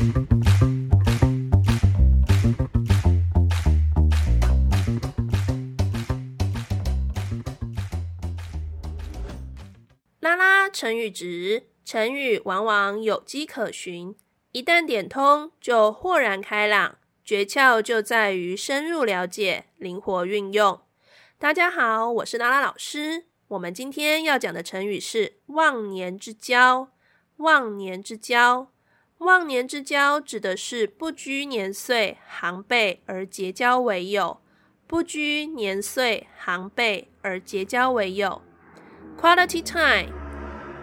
拉拉成语值，成语往往有迹可循，一旦点通就豁然开朗。诀窍就在于深入了解，灵活运用。大家好，我是拉拉老师。我们今天要讲的成语是“忘年之交”。忘年之交，忘年之交指的是不拘年岁、行辈而结交为友。不拘年岁、行辈而结交为友。Quality time。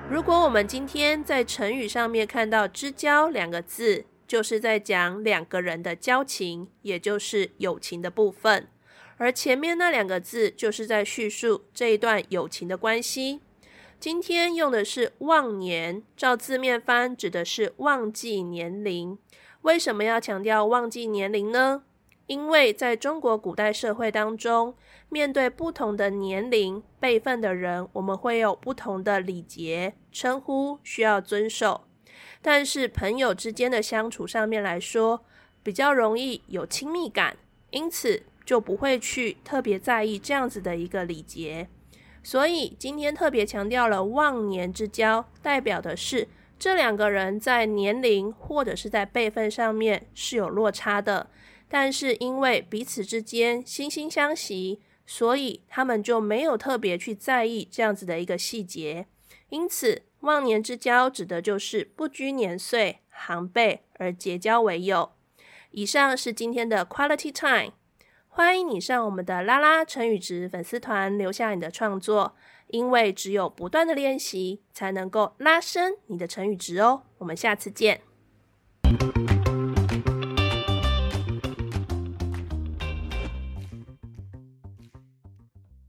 如果我们今天在成语上面看到“之交”两个字，就是在讲两个人的交情，也就是友情的部分，而前面那两个字就是在叙述这一段友情的关系。今天用的是忘年，照字面翻指的是忘记年龄。为什么要强调忘记年龄呢？因为在中国古代社会当中，面对不同的年龄辈分的人，我们会有不同的礼节称呼需要遵守。但是朋友之间的相处上面来说，比较容易有亲密感，因此就不会去特别在意这样子的一个礼节。所以今天特别强调了忘年之交，代表的是这两个人在年龄或者是在辈分上面是有落差的，但是因为彼此之间惺惺相惜，所以他们就没有特别去在意这样子的一个细节，因此。忘年之交指的就是不拘年岁、行辈而结交为友。以上是今天的 Quality Time，欢迎你上我们的拉拉成语值粉丝团留下你的创作，因为只有不断的练习，才能够拉伸你的成语值哦。我们下次见。